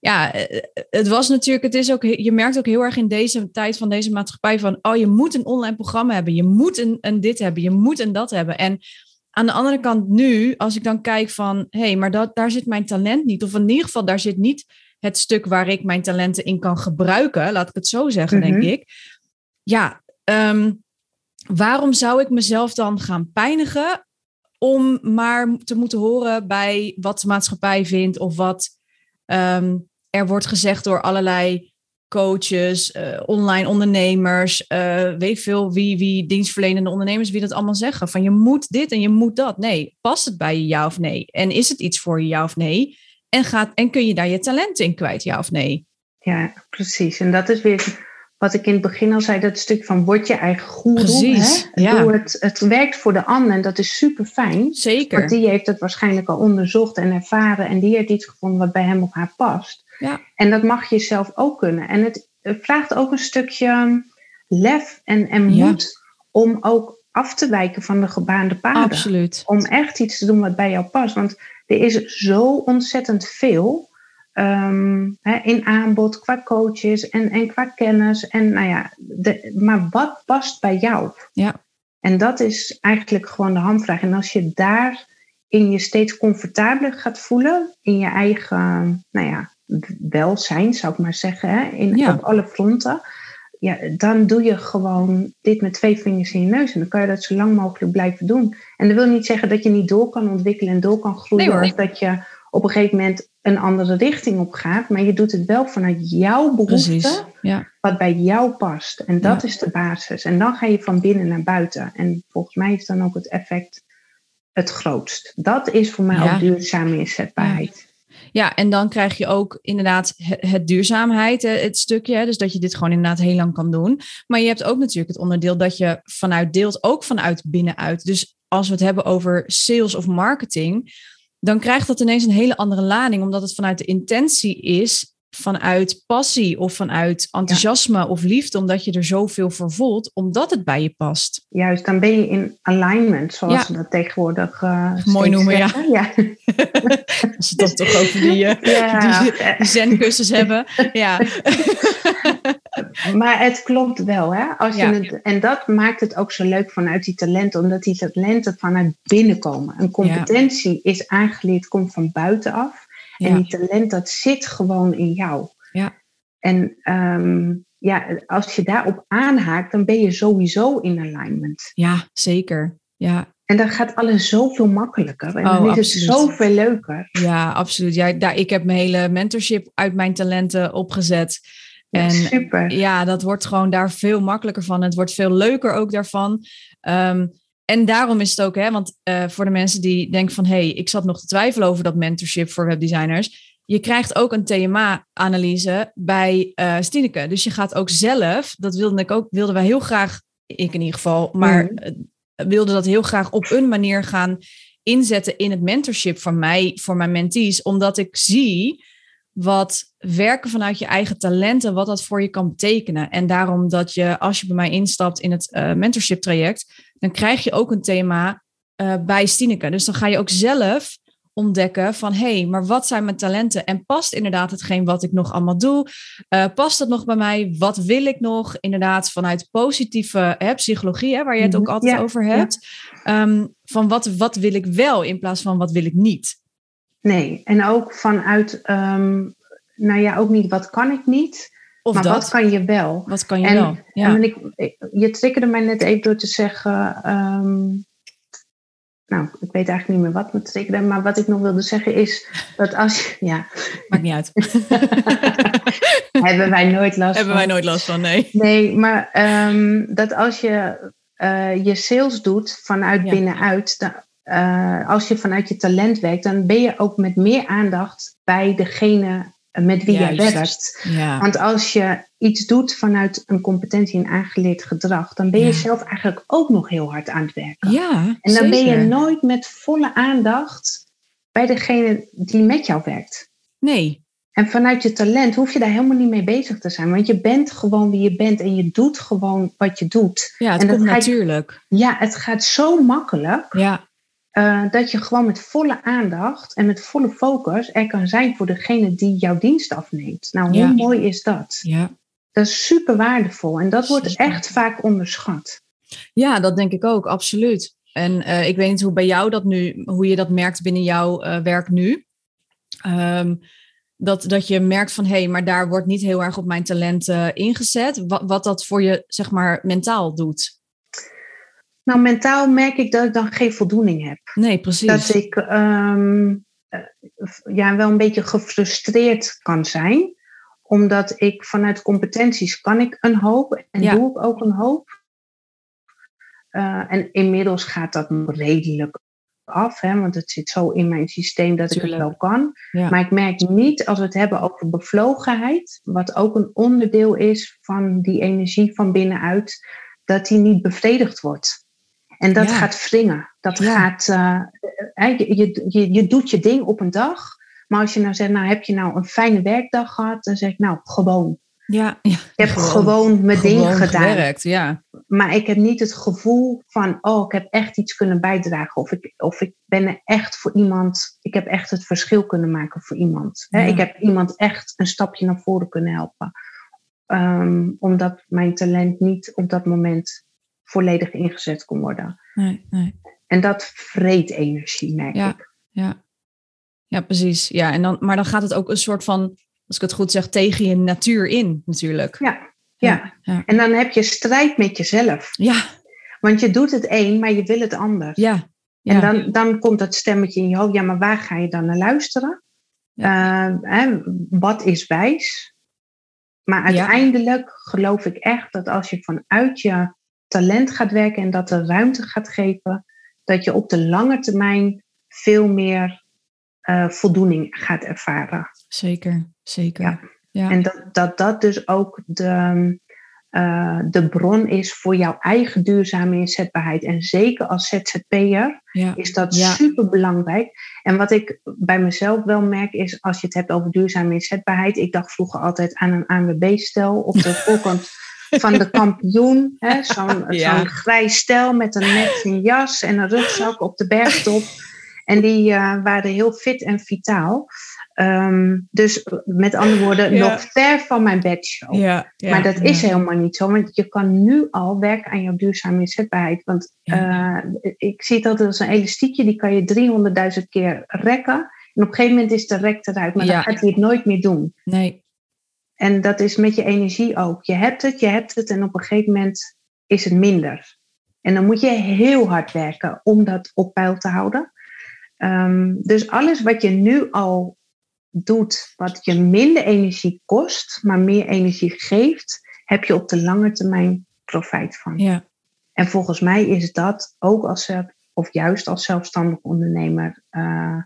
ja, eh, het was natuurlijk, het is ook, je merkt ook heel erg in deze tijd van deze maatschappij van, oh, je moet een online programma hebben, je moet een, een dit hebben, je moet een dat hebben. En aan de andere kant nu, als ik dan kijk van, hé, hey, maar dat, daar zit mijn talent niet, of in ieder geval daar zit niet het stuk waar ik mijn talenten in kan gebruiken, laat ik het zo zeggen, Mhm. denk ik. Ja, ehm, waarom zou ik mezelf dan gaan pijnigen om maar te moeten horen bij wat de maatschappij vindt of wat ehm, er wordt gezegd door allerlei coaches, eh, online ondernemers, eh, weet veel wie, wie dienstverlenende ondernemers, wie dat allemaal zeggen. Van je moet dit en je moet dat. Nee, past het bij je ja of nee? En is het iets voor je ja of nee? En, gaat, en kun je daar je talenten in kwijt, ja of nee? Ja, precies. En dat is weer wat ik in het begin al zei, dat stuk van word je eigen goeroe. Precies, Hè? ja. Doe het, het werkt voor de ander en dat is super fijn. Zeker. Want die heeft het waarschijnlijk al onderzocht en ervaren en die heeft iets gevonden wat bij hem of haar past. Ja. En dat mag je zelf ook kunnen. En het vraagt ook een stukje lef en, en moed om ook af te wijken van de gebaande paden. Absoluut. Om echt iets te doen wat bij jou past. Want er is zo ontzettend veel ehm, in aanbod qua coaches en, en qua kennis. En nou ja, de, maar wat past bij jou? Ja. En dat is eigenlijk gewoon de hamvraag. En als je daar in je steeds comfortabeler gaat voelen, in je eigen, nou ja, welzijn zou ik maar zeggen, hè, in, op alle fronten ja, dan doe je gewoon dit met twee vingers in je neus. En dan kan je dat zo lang mogelijk blijven doen. En dat wil niet zeggen dat je niet door kan ontwikkelen en door kan groeien. of dat je op een gegeven moment een andere richting op gaat. Maar je doet het wel vanuit jouw behoefte. Ja. Wat bij jou past. En dat is de basis. En dan ga je van binnen naar buiten. En volgens mij is dan ook het effect het grootst. Dat is voor mij ook duurzame inzetbaarheid. Ja, en dan krijg je ook inderdaad het, duurzaamheid, het stukje. Dus dat je dit gewoon inderdaad heel lang kan doen. Maar je hebt ook natuurlijk het onderdeel dat je vanuit deelt, ook vanuit binnenuit. Dus als we het hebben over sales of marketing, dan krijgt dat ineens een hele andere lading, omdat het vanuit de intentie is vanuit passie of vanuit enthousiasme of liefde, omdat je er zoveel voor voelt, omdat het bij je past. Juist, dan ben je in alignment, zoals we dat tegenwoordig uh, mooi noemen. Ja. ja. Als we het toch over die, uh, die zenkussens hebben. Ja. maar het klopt wel, hè? Als je het, en dat maakt het ook zo leuk vanuit die talenten, omdat die talenten vanuit binnen komen. Een competentie is aangeleerd, komt van buitenaf. En die talent, dat zit gewoon in jou. Ja. En ehm, ja, als je daarop aanhaakt, dan ben je sowieso in alignment. Ja, zeker. Ja. En dan gaat alles zoveel makkelijker. En dan oh, is het zoveel leuker. Ja, absoluut. Ja, daar, ik heb mijn hele mentorship uit mijn talenten opgezet. En super. ja, dat wordt gewoon daar veel makkelijker van. Het wordt veel leuker ook daarvan. Um, en daarom is het ook, hè, want uh, voor de mensen die denken van hé, hey, ik zat nog te twijfelen over dat mentorship voor webdesigners. Je krijgt ook een TMA-analyse bij uh, Stineke. Dus je gaat ook zelf, dat wilde ik ook, wilden wij heel graag, ik in ieder geval, maar mm. wilde dat heel graag op een manier gaan inzetten in het mentorship van mij, voor mijn mentees, omdat ik zie wat werken vanuit je eigen talenten, wat dat voor je kan betekenen. En daarom dat je, als je bij mij instapt in het uh, mentorship traject, dan krijg je ook een thema uh, bij Stineke. Dus dan ga je ook zelf ontdekken van hé, hey, maar wat zijn mijn talenten? En past inderdaad hetgeen wat ik nog allemaal doe? Uh, past dat nog bij mij? Wat wil ik nog? Inderdaad, vanuit positieve hè, psychologie, hè, waar je het ook mhm. altijd over hebt. Ehm, van wat, wat wil ik wel in plaats van wat wil ik niet? Nee, en ook vanuit, um, nou ja, ook niet wat kan ik niet, of maar dat. wat kan je wel? Wat kan je wel? Ja. En ik, je triggerde mij net even door te zeggen, um, nou, ik weet eigenlijk niet meer wat me triggerde, maar wat ik nog wilde zeggen is dat als je, ja. Maakt niet uit. Hebben wij nooit last Hebben wij nooit last van, nee. Nee, maar um, dat als je uh, je sales doet vanuit binnenuit, dan, uh, als je vanuit je talent werkt, dan ben je ook met meer aandacht bij degene met wie je werkt. Ja. Want als je iets doet vanuit een competentie en aangeleerd gedrag, dan ben je zelf eigenlijk ook nog heel hard aan het werken. Ja, en dan ben je nooit met volle aandacht bij degene die met jou werkt. Nee. En vanuit je talent hoef je daar helemaal niet mee bezig te zijn. Want je bent gewoon wie je bent en je doet gewoon wat je doet. Ja, het en komt natuurlijk. ja, het gaat zo makkelijk. Ja. Uh, dat je gewoon met volle aandacht en met volle focus er kan zijn voor degene die jouw dienst afneemt. Nou, hoe mooi is dat? Ja. Dat is super waardevol en dat wordt echt vaak onderschat. Ja, dat denk ik ook, absoluut. En uh, ik weet niet hoe bij jou dat nu, hoe je dat merkt binnen jouw uh, werk nu. Um, dat, dat je merkt van hé, hey, maar daar wordt niet heel erg op mijn talent ingezet. Wat, wat dat voor je, zeg maar, mentaal doet. Nou, mentaal merk ik dat ik dan geen voldoening heb. Nee, precies. Dat ik um, ja, wel een beetje gefrustreerd kan zijn. Omdat ik vanuit competenties kan ik een hoop en doe ik ook een hoop. Uh, en inmiddels gaat dat redelijk af, hè, want het zit zo in mijn systeem dat ik het wel kan. Maar ik merk niet, als we het hebben over bevlogenheid, wat ook een onderdeel is van die energie van binnenuit, dat die niet bevredigd wordt. En dat gaat wringen. Dat gaat, uh, je, je, je doet je ding op een dag, Maar als je nou zegt, nou heb je nou een fijne werkdag gehad? Dan zeg ik, nou gewoon. Ja, ja ik heb gewoon, mijn ding gedaan. Gewerkt, ja. Maar ik heb niet het gevoel van, oh, ik heb echt iets kunnen bijdragen. Of ik, of ik ben er echt voor iemand, ik heb echt het verschil kunnen maken voor iemand. Ja. Ik heb iemand echt een stapje naar voren kunnen helpen. Um, omdat mijn talent niet op dat moment volledig ingezet kon worden. Nee, nee. En dat vreet energie, merk ja, ik. Ja. ja, precies. Ja, en dan, maar dan gaat het ook een soort van, als ik het goed zeg, tegen je natuur in natuurlijk. Ja, ja. ja. En dan heb je strijd met jezelf. Ja. Want je doet het een, maar je wil het ander. Ja. ja. En dan, dan komt dat stemmetje in je hoofd. Ja, maar waar ga je dan naar luisteren? Ja. Uh, hè, wat is wijs? Maar uiteindelijk geloof ik echt dat als je vanuit je talent gaat werken en dat er ruimte gaat geven, dat je op de lange termijn veel meer uh, voldoening gaat ervaren. Zeker, zeker. Ja. ja. En dat, dat dat dus ook de, uh, de bron is voor jouw eigen duurzame inzetbaarheid. En zeker als ZZP'er ja. is dat Ja. super belangrijk. En wat ik bij mezelf wel merk is, als je het hebt over duurzame inzetbaarheid. Ik dacht vroeger altijd aan een ANWB-stel op de voorkant van de kampioen. Zo'n Ja. grijs stel met een netje jas en een rugzak op de bergtop. En die eh, waren heel fit en vitaal. Ehm, dus met andere woorden, Ja. nog ver van mijn bedshow. Ja, ja, maar dat is helemaal niet zo, want je kan nu al werken aan jouw duurzame inzetbaarheid. Want eh, ik zie altijd als een elastiekje, die kan je 300.000 keer rekken. En op een gegeven moment is de rek eruit, maar dan gaat hij het nooit meer doen. Nee, En dat is met je energie ook. Je hebt het, je hebt het en op een gegeven moment is het minder. En dan moet je heel hard werken om dat op peil te houden. Ehm, dus alles wat je nu al doet, wat je minder energie kost, maar meer energie geeft, heb je op de lange termijn profijt van. ja, En volgens mij is dat ook als of juist als zelfstandig ondernemer eh,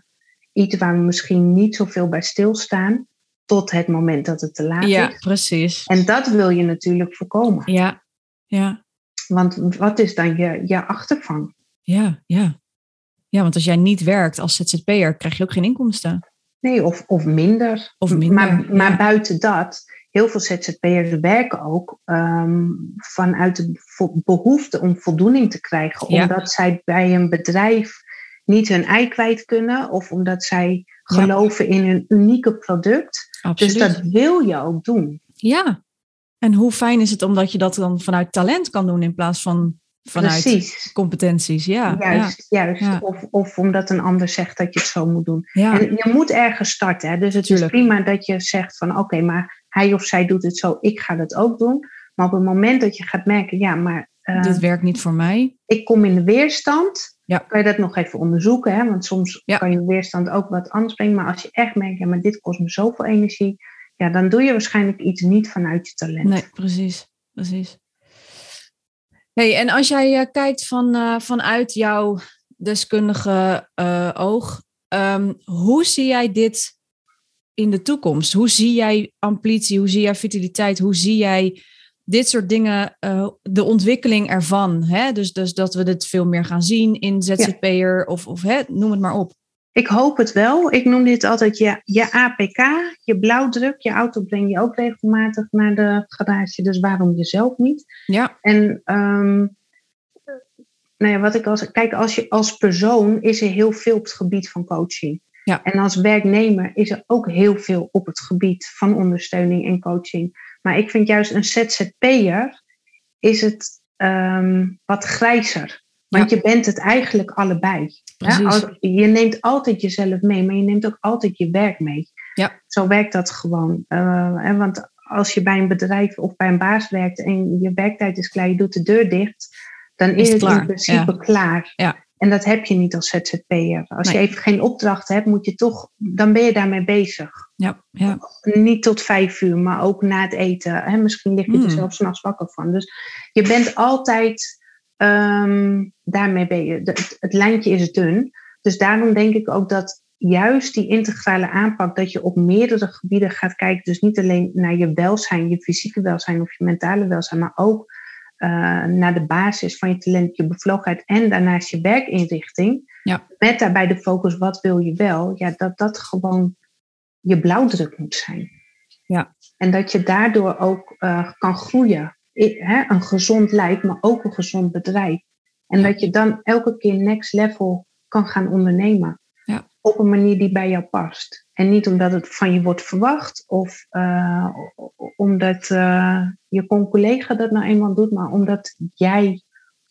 iets waar we misschien niet zoveel bij stilstaan tot het moment dat het te laat ja, is. precies. En dat wil je natuurlijk voorkomen. Ja, ja, Want wat is dan je, je achtervang? ja, ja. Ja, want als jij niet werkt als ZZP'er, krijg je ook geen inkomsten. Nee, of, of minder. Of minder, Maar, maar ja. buiten dat, heel veel ZZP'ers werken ook ehm, vanuit de behoefte om voldoening te krijgen. Ja. Omdat zij bij een bedrijf niet hun ei kwijt kunnen. Of omdat zij Ja. geloven in hun unieke product. Absoluut. Dus dat wil je ook doen. Ja. En hoe fijn is het omdat je dat dan vanuit talent kan doen in plaats van vanuit Precies. competenties. Ja, Juist, juist. Ja. Of, of omdat een ander zegt dat je het zo moet doen. ja, En je moet ergens starten. Hè? Dus het Tuurlijk. is prima dat je zegt van oké, maar hij of zij doet het zo, ik ga dat ook doen. Maar op het moment dat je gaat merken, ja, maar dit werkt niet voor mij. ik kom in de weerstand, Ja. kan je dat nog even onderzoeken. Hè? Want soms Ja. kan je weerstand ook wat anders brengen. Maar als je echt merkt, ja, maar dit kost me zoveel energie. Ja, dan doe je waarschijnlijk iets niet vanuit je talent. Nee, precies. precies. Hey, en als jij eh, kijkt van, eh, vanuit jouw deskundige eh, oog, ehm, hoe zie jij dit in de toekomst? Hoe zie jij ambitie? Hoe zie jij vitaliteit? Hoe zie jij dit soort dingen, eh, de ontwikkeling ervan? Hè? Dus, dus dat we dit veel meer gaan zien in ZZP'er of, of hè, noem het maar op. Ik hoop het wel. Ik noem dit altijd je, je APK, je blauwdruk. Je auto breng je ook regelmatig naar de garage, dus waarom jezelf niet? Ja, En ehm, nou ja, wat ik als, kijk, als je als persoon is er heel veel op het gebied van coaching. Ja. En als werknemer is er ook heel veel op het gebied van ondersteuning en coaching. Maar ik vind juist een ZZP'er is het ehm, wat grijzer. Want je bent het eigenlijk allebei. Hè? Als- je neemt altijd jezelf mee, maar je neemt ook altijd je werk mee. Ja. Zo werkt dat gewoon. Hè, want als je bij een bedrijf of bij een baas werkt en je werktijd is klaar, je doet de deur dicht, dan is, Is het klaar, in principe klaar. Ja. En dat heb je niet als ZZP'er. Als Nee. je even geen opdracht hebt, moet je toch, dan ben je daarmee bezig. ja, ja, Niet tot vijf uur, maar ook na het eten. Hè? Misschien lig je Mm. er zelfs s'nachts wakker van. Dus je bent altijd ehm, daarmee bezig. Het, het lijntje is dun. Dus daarom denk ik ook dat juist die integrale aanpak, dat je op meerdere gebieden gaat kijken. Dus niet alleen naar je welzijn, je fysieke welzijn of je mentale welzijn, maar ook eh, naar de basis van je talent, je bevlogenheid en daarnaast je werkinrichting. Ja. Met daarbij de focus, wat wil je wel? Ja, dat dat gewoon je blauwdruk moet zijn. Ja. En dat je daardoor ook uh, kan groeien. Hè? Een gezond lijf, maar ook een gezond bedrijf. En dat je dan elke keer next level kan gaan ondernemen. Ja. Op een manier die bij jou past. En niet omdat het van je wordt verwacht of uh, omdat uh, je collega dat nou eenmaal doet, maar omdat jij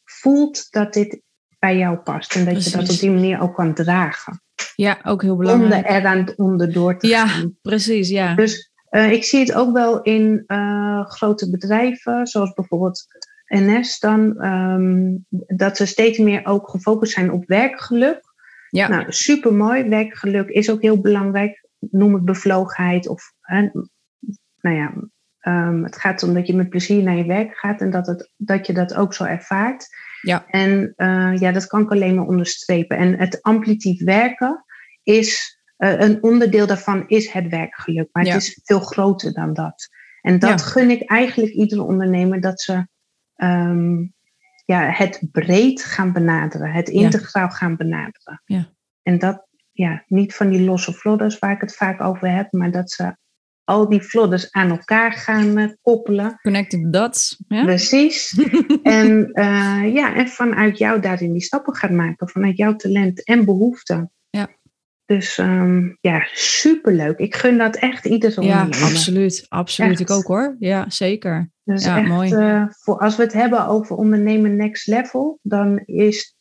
voelt dat dit bij jou past. En dat je dat op die manier ook kan dragen. Ja, ook heel belangrijk. Om er aan onderdoor te ja, gaan. Ja, precies, ja. Dus uh, ik zie het ook wel in grote bedrijven, zoals bijvoorbeeld NS dan, um, dat ze steeds meer ook gefocust zijn op werkgeluk. Ja. Nou, super mooi. Werkgeluk is ook heel belangrijk. Noem het bevlogenheid of, uh, nou ja, um, het gaat om dat je met plezier naar je werk gaat en dat, het, dat je dat ook zo ervaart. Ja. En uh, ja, dat kan ik alleen maar onderstrepen. En het amplitief werken is uh, een onderdeel daarvan is het werkgeluk, maar Ja. het is veel groter dan dat. En dat Ja. gun ik eigenlijk iedere ondernemer dat ze ehm, ja, het breed gaan benaderen, het Ja. integraal gaan benaderen. Ja. En dat ja, niet van die losse vlodders waar ik het vaak over heb, maar dat ze al die vlodders aan elkaar gaan eh, koppelen. Connected dots. Ja? Precies. en, eh, ja, en vanuit jou daarin die stappen gaat maken. Vanuit jouw talent en behoeften. Ja. Dus ehm, ja, superleuk. Ik gun dat echt iedere ja, ondernemer. absoluut. Absoluut. Echt. Ik ook hoor. Ja, zeker. Dus Ja, echt, mooi. eh, voor, als we het hebben over ondernemen next level, dan is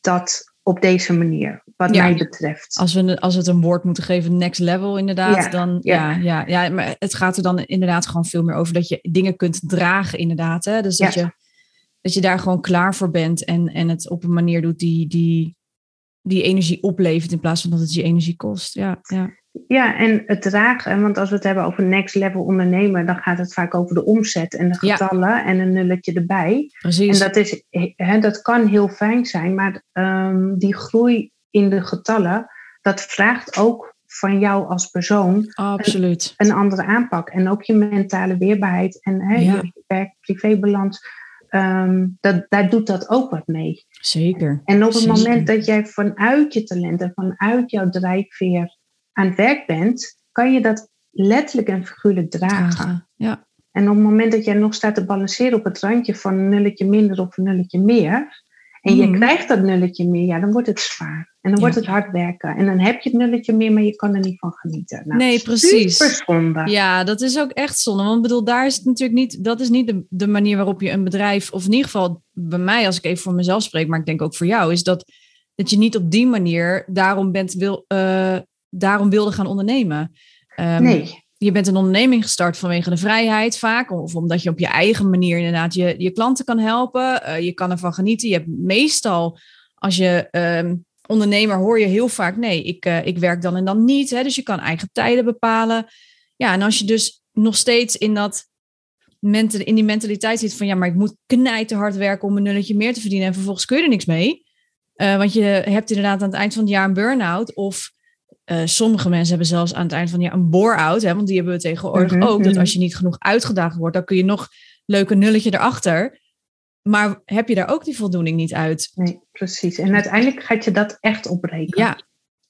dat op deze manier, wat Ja. mij betreft. Als we, als we het een woord moeten geven, next level inderdaad, Ja, dan ja. ja. Ja, ja, maar het gaat er dan inderdaad gewoon veel meer over dat je dingen kunt dragen inderdaad. Hè? Dus dat, Ja. je, dat je daar gewoon klaar voor bent en, en het op een manier doet die, die, die energie oplevert in plaats van dat het je energie kost. Ja, ja. Ja, en het dragen, want als we het hebben over next level ondernemen, dan gaat het vaak over de omzet en de Ja. getallen en een nulletje erbij. precies. En dat, is, hè, dat kan heel fijn zijn, maar ehm, die groei in de getallen, dat vraagt ook van jou als persoon Absoluut. een andere aanpak. En ook je mentale weerbaarheid en hè, Ja. je werk-privébalans, ehm, dat, daar doet dat ook wat mee. Zeker. En op het Zeker. moment dat jij vanuit je talenten, vanuit jouw drijfveer aan het werk bent, kan je dat letterlijk en figuurlijk dragen. Ja, En op het moment dat jij nog staat te balanceren op het randje van een nulletje minder of een nulletje meer, en je Mhm. krijgt dat nulletje meer, ja, dan wordt het zwaar. En dan wordt het hard werken. En dan heb je het nulletje meer, maar je kan er niet van genieten. Nou, Nee, precies. Super. Ja, dat is ook echt zonde. Want ik bedoel, daar is het natuurlijk niet, dat is niet de, de manier waarop je een bedrijf, of in ieder geval bij mij, als ik even voor mezelf spreek, maar ik denk ook voor jou, is dat, dat je niet op die manier daarom, bent, wil, eh, daarom wilde gaan ondernemen. Ehm, nee, Je bent een onderneming gestart vanwege de vrijheid vaak, of omdat je op je eigen manier inderdaad je, je klanten kan helpen. Eh, je kan ervan genieten. Je hebt meestal, als je ehm, ondernemer hoor je heel vaak, nee, ik, eh, ik werk dan en dan niet. Hè? Dus je kan eigen tijden bepalen. Ja, en als je dus nog steeds in, dat in die mentaliteit zit van, ja, maar ik moet knijten hard werken om een nulletje meer te verdienen en vervolgens kun je er niks mee. Eh, want je hebt inderdaad aan het eind van het jaar een burn-out of eh, sommige mensen hebben zelfs aan het eind van het jaar een bore-out. Hè, want die hebben we tegenwoordig Mhm, ook. Dat mhm. als je niet genoeg uitgedaagd wordt, dan kun je nog leuke nulletje erachter. Maar heb je daar ook die voldoening niet uit? nee, precies. En uiteindelijk gaat je dat echt opbreken. Ja,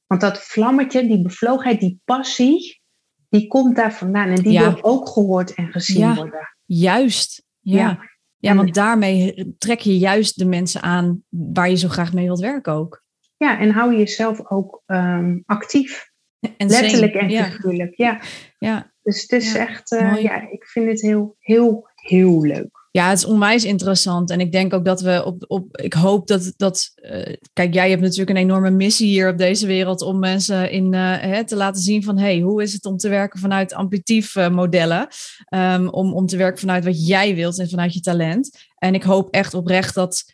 Want dat vlammetje, die bevlogenheid, die passie, die komt daar vandaan. En die Ja. wil ook gehoord en gezien Ja. worden. juist. Ja. ja. Ja. want daarmee trek je juist de mensen aan waar je zo graag mee wilt werken ook. Ja, en hou je jezelf ook ehm, actief. En Letterlijk zing. en ja, figuurlijk. Ja. ja. Dus het is Ja, echt, eh, ja, ik vind het heel, heel, heel leuk. Ja, het is onwijs interessant. En ik denk ook dat we op. op ik hoop dat. dat eh, kijk, jij hebt natuurlijk een enorme missie hier op deze wereld. om mensen in, eh, hè, te laten zien van. hey, hoe is het om te werken vanuit amplitief eh, modellen? Ehm, om, om te werken vanuit wat jij wilt en vanuit je talent. En ik hoop echt oprecht dat.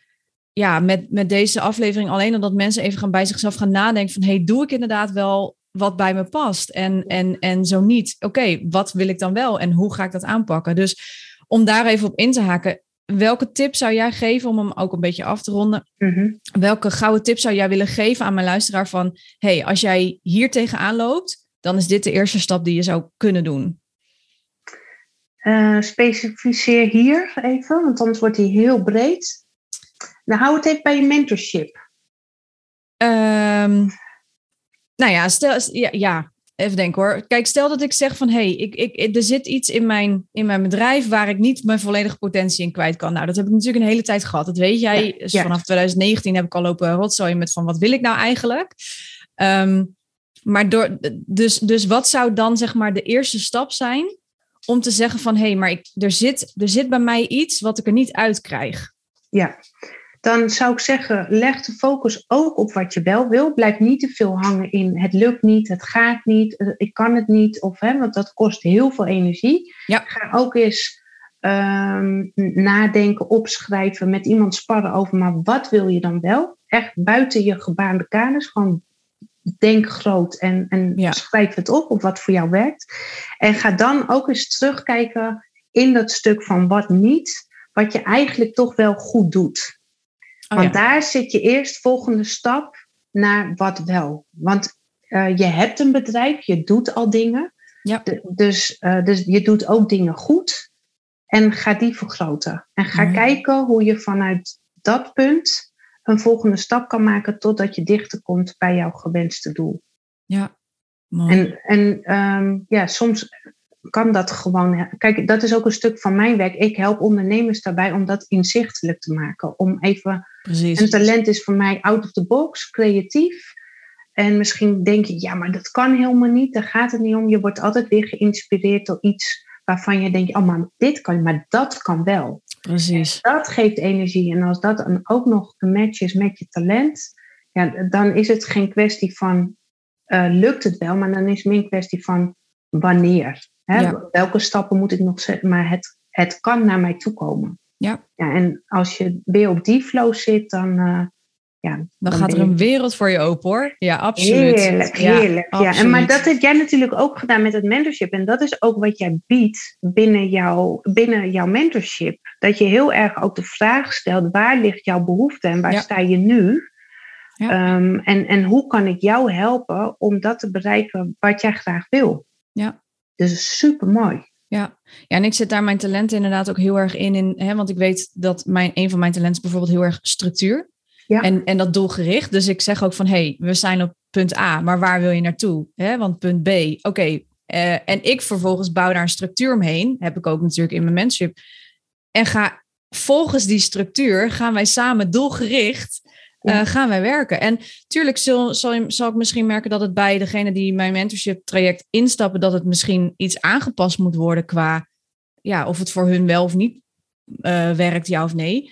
Ja, met, met deze aflevering alleen al dat mensen even gaan bij zichzelf gaan nadenken van. hey, doe ik inderdaad wel wat bij me past? En, en, en zo niet. Oké, wat wil ik dan wel? En hoe ga ik dat aanpakken? Dus om daar even op in te haken, welke tip zou jij geven om hem ook een beetje af te ronden? Mhm. Welke gouden tip zou jij willen geven aan mijn luisteraar van, hey, als jij hier tegenaan loopt, dan is dit de eerste stap die je zou kunnen doen. Eh, specificeer hier even, want anders wordt hij heel breed. Nou, hou het even bij je mentorship. Ehm, nou ja, stel, ja, ja even denken hoor. Kijk, stel dat ik zeg van hé, hey, ik, ik, er zit iets in mijn, in mijn bedrijf waar ik niet mijn volledige potentie in kwijt kan. Nou, dat heb ik natuurlijk een hele tijd gehad. Dat weet jij. Dus vanaf 2019 heb ik al lopen rotzooien met van wat wil ik nou eigenlijk? Um, maar door, dus, dus wat zou dan zeg maar de eerste stap zijn om te zeggen van hé, hey, maar ik, er, zit, er zit bij mij iets wat ik er niet uit krijg? Ja, dan zou ik zeggen, leg de focus ook op wat je wel wil. Blijf niet te veel hangen in het lukt niet, het gaat niet, eh, ik kan het niet, of, hè, want dat kost heel veel energie. Ja. Ga ook eens ehm, nadenken, opschrijven, met iemand sparren over, maar wat wil je dan wel? Echt buiten je gebaande kaders, gewoon denk groot en, en schrijf het op op wat voor jou werkt. En ga dan ook eens terugkijken in dat stuk van wat niet, wat je eigenlijk toch wel goed doet. Oh, Want daar zit je eerst volgende stap naar wat wel. Want uh, je hebt een bedrijf, je doet al dingen. Ja. dus, uh, dus je doet ook dingen goed. En ga die vergroten. En ga mhm. kijken hoe je vanuit dat punt een volgende stap kan maken totdat je dichter komt bij jouw gewenste doel. Ja, mooi. En, en um, ja, soms kan dat gewoon. Kijk, dat is ook een stuk van mijn werk. Ik help ondernemers daarbij om dat inzichtelijk te maken. Om even. Precies. Een talent is voor mij out of the box, creatief. En misschien denk je, ja, maar dat kan helemaal niet. Daar gaat het niet om. Je wordt altijd weer geïnspireerd door iets waarvan je denkt, oh, maar dit kan, maar dat kan wel. Precies. dat geeft energie. En als dat dan ook nog een match is met je talent, ja, dan is het geen kwestie van uh, lukt het wel, maar dan is het meer een kwestie van wanneer. Hè? Welke stappen moet ik nog zetten? Maar het, het kan naar mij toe komen. Ja. ja. En als je weer op die flow zit, dan. Uh, ja, dan, gaat er een wereld voor je open hoor. Ja, absoluut. Heerlijk, heerlijk. Ja, En, maar dat heb jij natuurlijk ook gedaan met het mentorship. En dat is ook wat jij biedt binnen, jou, binnen jouw mentorship. Dat je heel erg ook de vraag stelt: waar ligt jouw behoefte en waar sta je nu? Ja. Um, en, en hoe kan ik jou helpen om dat te bereiken wat jij graag wil? Ja. Dus super mooi. Ja. ja, en ik zet daar mijn talenten inderdaad ook heel erg in. in hè, want ik weet dat mijn, een van mijn talenten bijvoorbeeld heel erg structuur. Ja. En, en dat doelgericht. Dus ik zeg ook van, hé, hey, we zijn op punt A, maar waar wil je naartoe? Hè? Want punt B, oké. Eh, en ik vervolgens bouw daar een structuur omheen. Heb ik ook natuurlijk in mijn mentorship. En ga volgens die structuur gaan wij samen doelgericht uh, gaan wij werken. En tuurlijk zal, zal, zal, ik misschien merken dat het bij degene die mijn mentorship traject instappen, dat het misschien iets aangepast moet worden qua ja, of het voor hun wel of niet uh, werkt, ja of nee.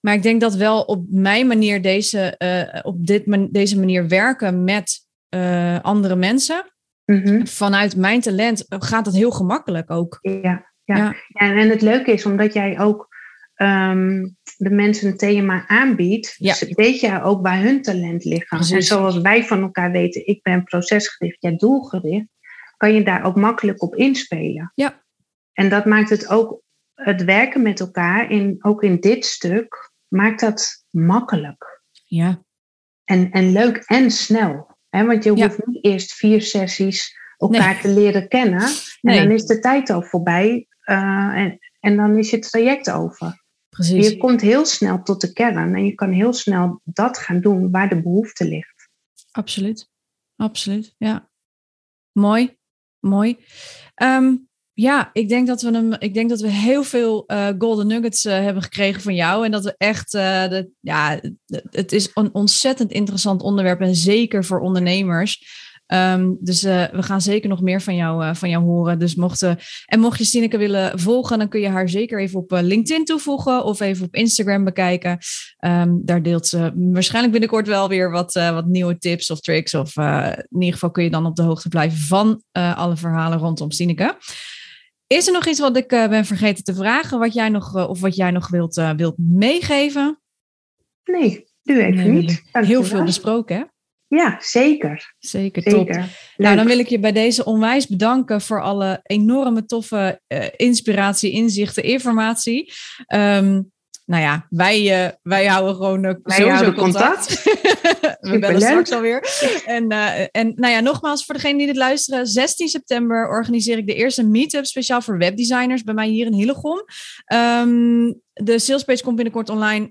Maar ik denk dat wel op mijn manier deze, uh, op dit man, deze manier werken met andere mensen. Mm-hmm. Vanuit mijn talent gaat het heel gemakkelijk ook. Ja, ja. ja. en het leuke is omdat jij ook um, de mensen een thema aanbiedt, ja. weet je ook waar hun talent ligt. En zoals wij van elkaar weten, ik ben procesgericht, jij doelgericht, kan je daar ook makkelijk op inspelen. Ja. En dat maakt het ook, het werken met elkaar, in, ook in dit stuk, maakt dat makkelijk. Ja. En, en leuk en snel. Hè? Want je hoeft niet eerst vier sessies elkaar te leren kennen. En nee. dan is de tijd al voorbij. Uh, en, en dan is je traject over. Precies. Je komt heel snel tot de kern en je kan heel snel dat gaan doen waar de behoefte ligt. Absoluut, absoluut, ja. Mooi, mooi. Ehm, ja, ik denk dat we hem, ik denk dat we heel veel uh, golden nuggets uh, hebben gekregen van jou. En dat we echt, uh, de, ja, het is een ontzettend interessant onderwerp. En zeker voor ondernemers. Um, dus uh, we gaan zeker nog meer van jou, uh, van jou horen. Dus mocht, uh, en mocht je Stineke willen volgen, dan kun je haar zeker even op LinkedIn toevoegen of even op Instagram bekijken. Um, daar deelt ze waarschijnlijk binnenkort wel weer wat, wat nieuwe tips of tricks. Of in ieder geval kun je dan op de hoogte blijven van alle verhalen rondom Stineke. Is er nog iets wat ik ben vergeten te vragen, wat jij nog, of wat jij nog wilt, wilt meegeven? Nee, nu even nee, niet. Heel veel besproken, hè? Ja, zeker. Zeker, top. Nou, dan wil ik je bij deze onwijs bedanken voor alle enorme toffe uh, inspiratie, inzichten, informatie. Um, nou ja, wij, uh, wij houden gewoon uh, wij sowieso contact. contact. We bellen straks alweer. En, uh, en nou ja, nogmaals, voor degenen die dit luisteren, 16 september organiseer ik de eerste meetup speciaal voor webdesigners bij mij hier in Hillegom. Um, de salespage komt binnenkort online.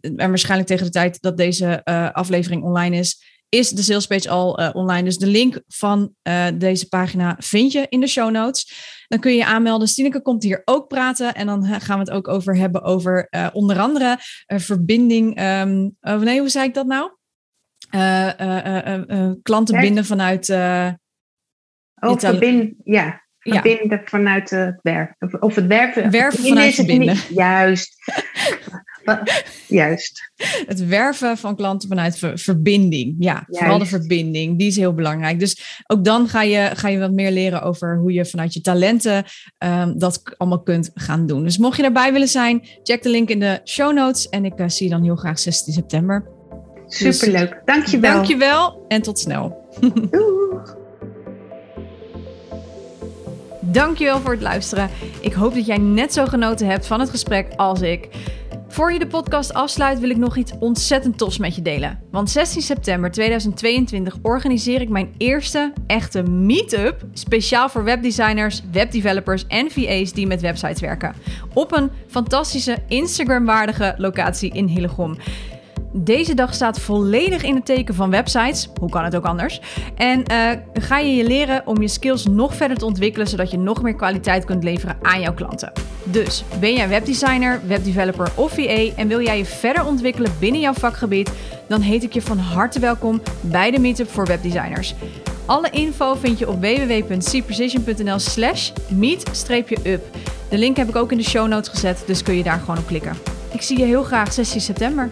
en waarschijnlijk tegen de tijd dat deze aflevering online is, is de salespage al online. Dus de link van deze pagina vind je in de show notes. Dan kun je je aanmelden. Stineke komt hier ook praten. En dan gaan we het ook over hebben over onder andere verbinding. Um, oh nee, hoe zei ik dat nou? klanten binden vanuit... oh, verbinden, ja verbinden ja. vanuit het werk. Of het werven. Werven vanuit verbinden. Juist. Juist. Het werven van klanten vanuit verbinding. Ja, vooral de verbinding. Die is heel belangrijk. Dus ook dan ga je, ga je wat meer leren over hoe je vanuit je talenten um, dat allemaal kunt gaan doen. Dus mocht je daarbij willen zijn, check de link in de show notes. En ik uh, zie je dan heel graag 16 september. Superleuk. Dus, dankjewel. Dankjewel en tot snel. Doei. Dankjewel voor het luisteren. Ik hoop dat jij net zo genoten hebt van het gesprek als ik. Voor je de podcast afsluit wil ik nog iets ontzettend tofs met je delen. Want 16 september 2022 organiseer ik mijn eerste echte meetup speciaal voor webdesigners, webdevelopers en VA's die met websites werken. Op een fantastische Instagram-waardige locatie in Hillegom. Deze dag staat volledig in het teken van websites. Hoe kan het ook anders? En uh, ga je je leren om je skills nog verder te ontwikkelen, zodat je nog meer kwaliteit kunt leveren aan jouw klanten. Dus ben jij webdesigner, webdeveloper of VA en wil jij je verder ontwikkelen binnen jouw vakgebied? Dan heet ik je van harte welkom bij de Meetup voor Webdesigners. Alle info vind je op www.cprecision.nl slash meet-up. De link heb ik ook in de show notes gezet, dus kun je daar gewoon op klikken. Ik zie je heel graag 16 september.